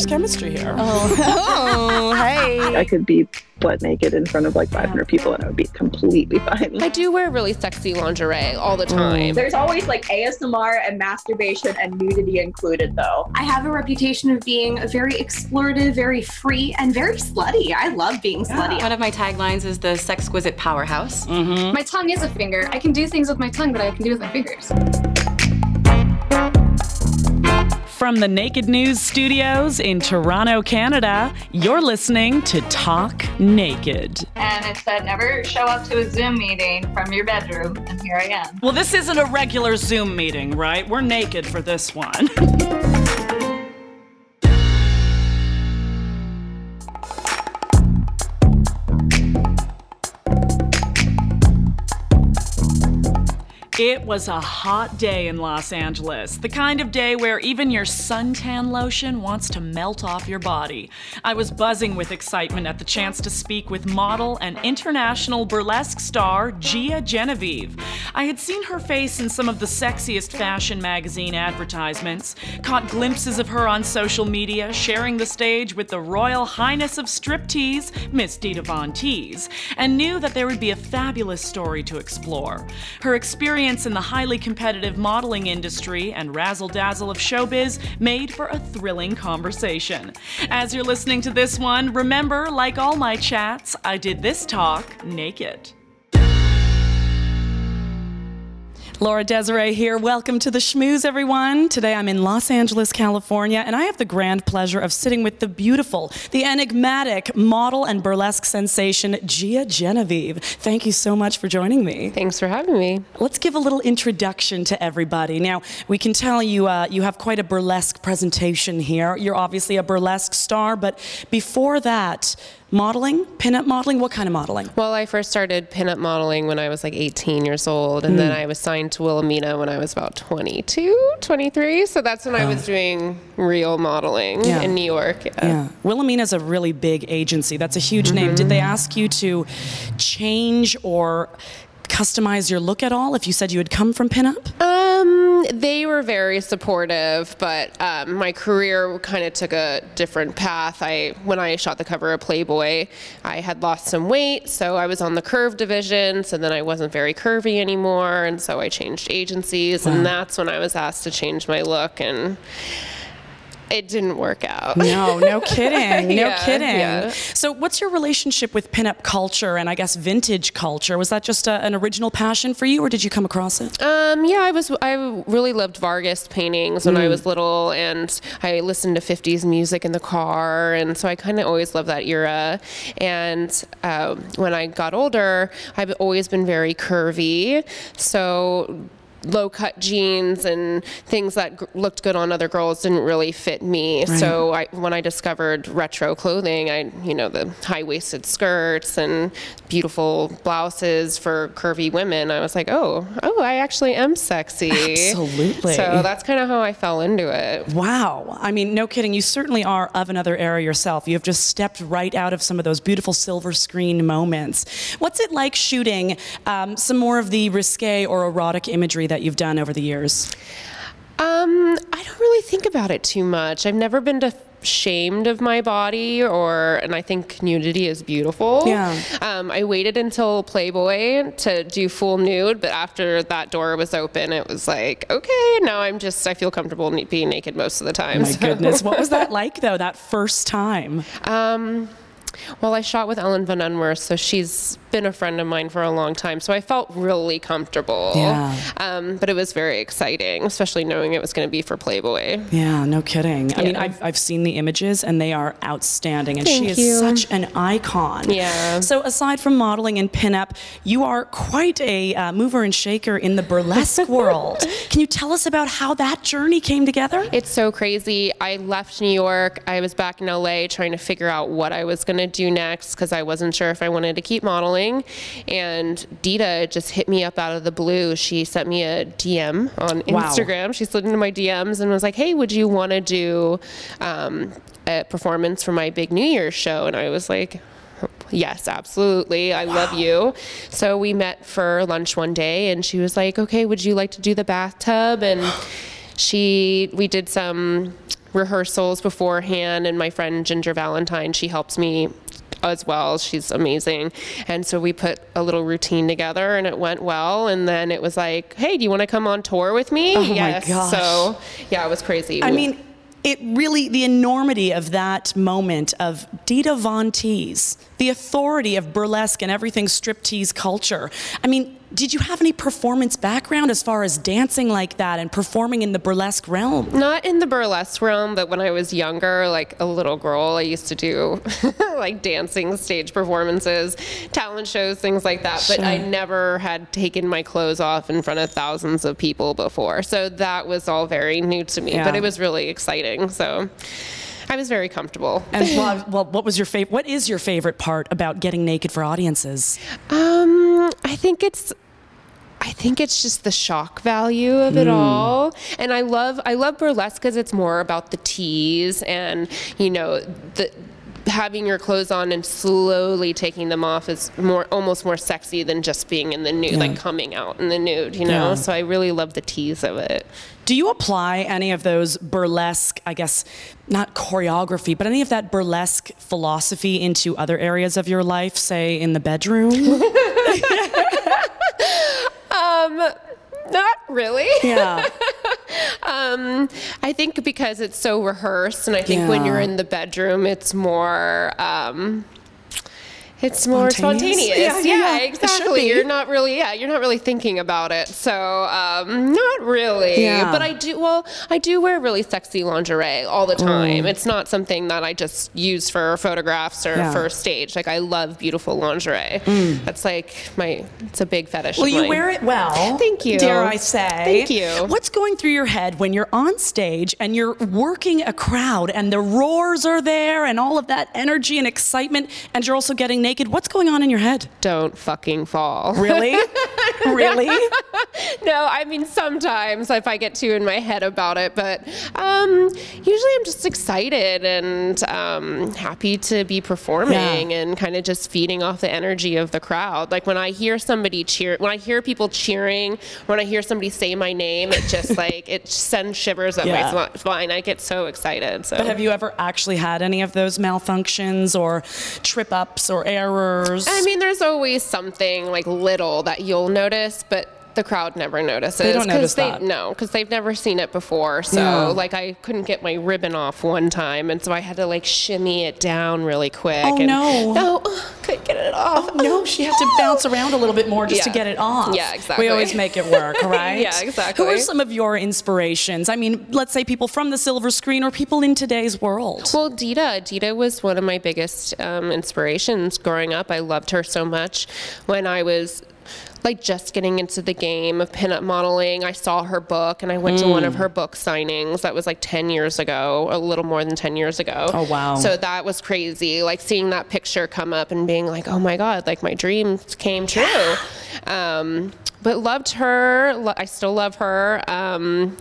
there's chemistry here. Oh, oh hey. I could be butt naked in front of like 500 people and I would be completely fine. I do wear really sexy lingerie all the time. There's always like ASMR and masturbation and nudity included, though. I have a reputation of being very explorative, very free, and very slutty. I love being slutty. One of my taglines is the sexquisite powerhouse. Mm-hmm. My tongue is a finger. I can do things with my tongue that I can do with my fingers. From the Naked News studios in Toronto, Canada, you're listening to Talk Naked. and it said never show up to a Zoom meeting from your bedroom, and here I am. Well, this isn't a regular Zoom meeting, right? We're naked for this one. It was a hot day in Los Angeles, the kind of day where even your suntan lotion wants to melt off your body. I was buzzing with excitement at the chance to speak with model and international burlesque star Gia Genevieve. I had seen her face in some of the sexiest fashion magazine advertisements, caught glimpses of her on social media sharing the stage with the Royal Highness of Striptease, Miss Dita Von Teese, and knew that there would be a fabulous story to explore. Her experience in the highly competitive modeling industry and razzle dazzle of showbiz made for a thrilling conversation. As you're listening to this one, remember, like all my chats, I did this talk naked. Laura Desiree here. Welcome to the Schmooze, everyone. Today I'm in Los Angeles, California, and I have the grand pleasure of sitting with the beautiful, the enigmatic model and burlesque sensation, Gia Genevieve. Thank you so much for joining me. Thanks for having me. Let's give a little introduction to everybody. Now, we can tell you uh, you have quite a burlesque presentation here. You're obviously a burlesque star, but before that, modeling, pinup modeling, what kind of modeling? Well, I first started pinup modeling when I was like 18 years old, and then I was signed to Wilhelmina when I was about 22, 23. So that's when I was doing real modeling Yeah. in New York. Yeah. Yeah. Wilhelmina's a really big agency. That's a huge name. Did they ask you to change or customize your look at all if you said you had come from pinup? Um, they were very supportive, but um, my career kind of took a different path. I when I shot the cover of Playboy, I had lost some weight, so I was on the curve division. So then I wasn't very curvy anymore, and so I changed agencies, and that's when I was asked to change my look, and it didn't work out. No, no kidding. No Yeah, kidding. yeah. So, what's your relationship with pinup culture and I guess vintage culture? Was that just a, an original passion for you or did you come across it? Um, yeah, I was. I really loved Vargas paintings when I Mm. was little, and I listened to '50s music in the car, and so I kind of always loved that era. And um, when I got older, I've always been very curvy, so. Low cut jeans and things that g- looked good on other girls didn't really fit me. So I, when I discovered retro clothing, I, you know, the high waisted skirts and beautiful blouses for curvy women, I was like, oh, oh, I actually am sexy. Absolutely. So that's kind of how I fell into it. Wow. I mean, no kidding. You certainly are of another era yourself. You have just stepped right out of some of those beautiful silver screen moments. What's it like shooting um, some more of the risque or erotic imagery that you've done over the years? Um, I don't really think about it too much. I've never been to shamed of my body or and I think nudity is beautiful. Yeah. Um, I waited until Playboy to do full nude, but after that door was open, it was like, okay, now I'm just I feel comfortable being naked most of the time. My so. goodness. What was that like, though, that first time? Um, well, I shot with Ellen von Unwerth, so she's been a friend of mine for a long time. So I felt really comfortable. Yeah. Um, but it was very exciting, especially knowing it was going to be for Playboy. Yeah, no kidding. I mean, I've, I've seen the images and they are outstanding. And she Thank is such an icon. Yeah. So, aside from modeling and pinup, you are quite a uh, mover and shaker in the burlesque world. Can you tell us about how that journey came together? It's so crazy. I left New York. I was back in LA trying to figure out what I was going to do next because I wasn't sure if I wanted to keep modeling. And Dita just hit me up out of the blue. She sent me a DM on Wow. Instagram. She slid into my DMs and was like, hey, would you want to do um, a performance for my big New Year's show? And I was like, Yes, absolutely. I love you. So we met for lunch one day and she was like, "Okay, would you like to do the bathtub?" And she we did some rehearsals beforehand, and my friend Ginger Valentine, she helps me as well. She's amazing. And so we put a little routine together and it went well. And then it was like, hey, do you want to come on tour with me? Oh my yes. gosh. So yeah, it was crazy. I mean, it really, the enormity of that moment of Dita Von Teese, the authority of burlesque and everything striptease culture. I mean, did you have any performance background as far as dancing like that and performing in the burlesque realm? Not in the burlesque realm, but when I was younger, like a little girl, I used to do like dancing stage performances, talent shows, things like that. But I never had taken my clothes off in front of thousands of people before. So that was all very new to me, Yeah. but it was really exciting. So I was very comfortable. And well, well, what was your favorite? What is your favorite part about getting naked for audiences? Um, I think it's I think it's just the shock value of it all. And I love I love burlesque because it's more about the tease and you know the having your clothes on and slowly taking them off is more almost more sexy than just being in the nude, Yeah. like coming out in the nude, you know. Yeah. So I really love the tease of it. Do you apply any of those burlesque, I guess, not choreography, but any of that burlesque philosophy into other areas of your life, say in the bedroom? Um, not really. yeah. Um, I think because it's so rehearsed, and I think when you're in the bedroom, it's more. Um, it's more Spontaneous? spontaneous. Yeah, Yeah, yeah, yeah. It should exactly. You're not really, yeah, you're not really thinking about it. So, um, not really. Yeah. But I do, well, I do wear really sexy lingerie all the time. It's not something that I just use for photographs or Mm. Yeah. Mm. for stage. Like, I love beautiful lingerie. That's like my, it's a big fetish. Well, you wear it well. Thank you. Dare I say? Thank you. What's going through your head when you're on stage and you're working a crowd and the roars are there and all of that energy and excitement and you're also getting naked? What's going on in your head? Don't fucking fall. Really? really? no, I mean sometimes if I get too in my head about it, but um, usually I'm just excited and um, happy to be performing Yeah. and kind of just feeding off the energy of the crowd. Like when I hear somebody cheer, when I hear people cheering, when I hear somebody say my name, it just like it sends shivers up Yeah. my spine. I get so excited. So But have you ever actually had any of those malfunctions or trip ups or errors? I mean, there's always something like little that you'll notice, but the crowd never notices. They don't notice they, that. No, because they've never seen it before. So, Yeah. like, I couldn't get my ribbon off one time, and so I had to like shimmy it down really quick. Oh, and, no. No, couldn't get it off. Oh, no, she had to bounce around a little bit more just to get it off. Yeah, exactly. We always make it work, right? Yeah, exactly. Who are some of your inspirations? I mean, let's say people from the silver screen or people in today's world. Well, Dita, Dita was one of my biggest um, inspirations growing up. I loved her so much when I was like just getting into the game of pinup modeling. I saw her book and I went to one Mm. of her book signings. That was like 10 years ago, a little more than 10 years ago. Oh, wow. So that was crazy. Like seeing that picture come up and being like, oh my God, like my dreams came true. Um, but loved her. Lo- I still love her. Um,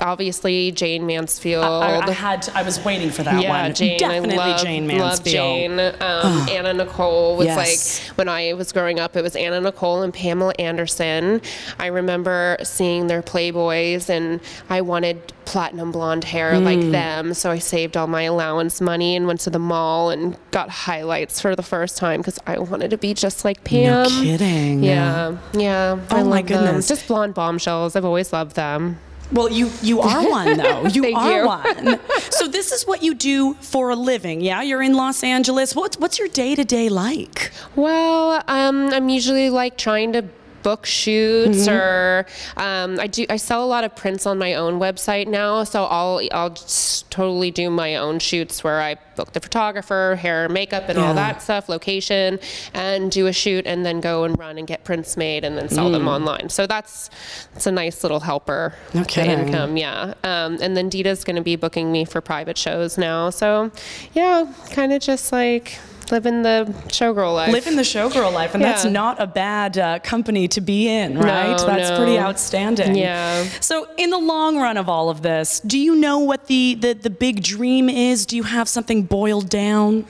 obviously, Jayne Mansfield. I, I had to, I was waiting for that Yeah, one. Jayne. Definitely I love, Jayne love Mansfield. Jayne. Um, Anna Nicole was Yes. like when I was growing up. It was Anna Nicole and Pamela Anderson. I remember seeing their Playboys, and I wanted platinum blonde hair Hmm. like them. So I saved all my allowance money and went to the mall and got highlights for the first time because I wanted to be just like Pam. No kidding. Yeah, yeah. I Oh, my love them. goodness. Just blonde bombshells. I've always loved them. Well, you you are one though. You Thank are you. one. So this is what you do for a living. Yeah, you're in Los Angeles. What's what's your day to day like? Well, um, I'm usually like trying to book shoots or um, I do I sell a lot of prints on my own website now so I'll I'll just totally do my own shoots where I book the photographer hair makeup and Yeah. all that stuff location and do a shoot and then go and run and get prints made and then sell them online. So that's that's a nice little helper No income yeah. Um, and then Dita's going to be booking me for private shows now so yeah kind of just like living the showgirl life Living the showgirl life, and that's not a bad uh, company to be in, right? No, that's no. pretty outstanding. Yeah. So, in the long run of all of this, do you know what the the, the big dream is? Do you have something boiled down?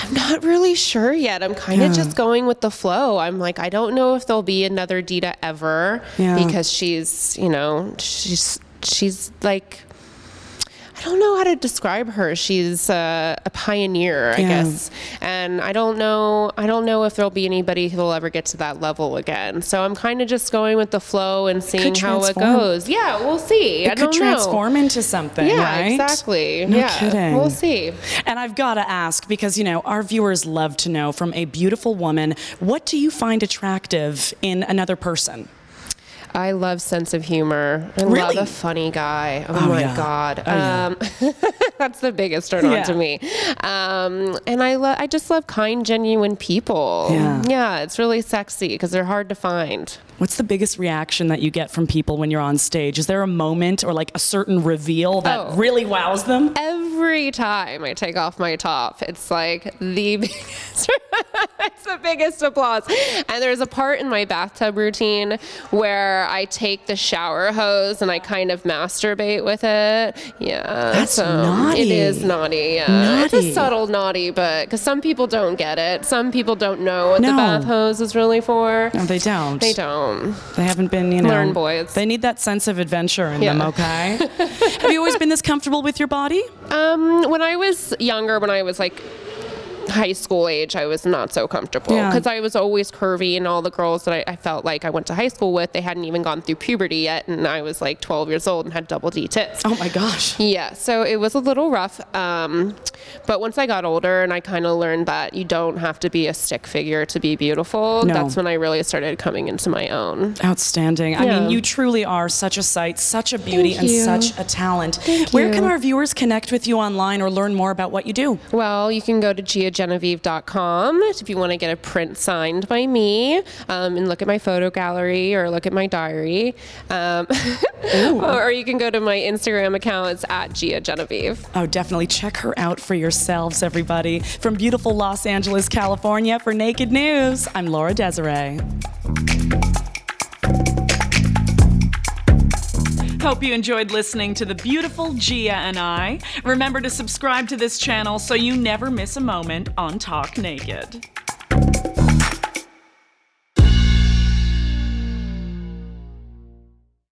I'm not really sure yet. I'm kind of Yeah. just going with the flow. I'm like, I don't know if there'll be another Dita ever Yeah. because she's, you know, she's she's like I don't know how to describe her. She's uh, a pioneer, I Yeah. guess, and I don't know. I don't know if there'll be anybody who'll ever get to that level again. So I'm kind of just going with the flow and seeing how it goes. Yeah, we'll see. I It don't could transform into something. Yeah, right? exactly. No yeah, kidding. we'll see. And I've got to ask because, you know, our viewers love to know from a beautiful woman, what do you find attractive in another person? I love sense of humor. I Really? love a funny guy. Oh, Oh, my yeah. god, Oh, yeah. um, that's the biggest turn on Yeah. to me. Um, and I love, I just love kind, genuine people. Yeah. yeah, it's really sexy because they're hard to find. What's the biggest reaction that you get from people when you're on stage? Is there a moment or like a certain reveal that Oh. really wows them? Every time I take off my top, it's like the biggest, it's the biggest applause. And there's a part in my bathtub routine where I take the shower hose and I kind of masturbate with it. Yeah, That's so naughty. It is naughty. Yeah, it's a subtle naughty, but because some people don't get it, some people don't know what No. the bath hose is really for. No, they don't. They don't. They haven't been, you know. Learn, boys. They need that sense of adventure in Yeah. them, okay? Have you always been this comfortable with your body? Um, when I was younger, when I was like high school age, I was not so comfortable Yeah. because I was always curvy, and all the girls that I, I felt like I went to high school with, they hadn't even gone through puberty yet, and I was like 12 years old and had double D tits. Oh my gosh. Yeah, so it was a little rough. Um, but once I got older and I kind of learned that you don't have to be a stick figure to be beautiful, No. that's when I really started coming into my own. Outstanding. I mean, you truly are such a sight, such a beauty, and such a talent. Thank Where you. can our viewers connect with you online or learn more about what you do? Well, you can go to giagenevieve.com if you want to get a print signed by me um, and look at my photo gallery or look at my diary. Um, or you can go to my Instagram account. It's at Gia Genevieve. Oh, definitely check her out for yourselves, everybody. From beautiful Los Angeles, California, for Naked News, I'm Laura Desiree. Hope you enjoyed listening to the beautiful Gia and I. Remember to subscribe to this channel so you never miss a moment on Talk Naked.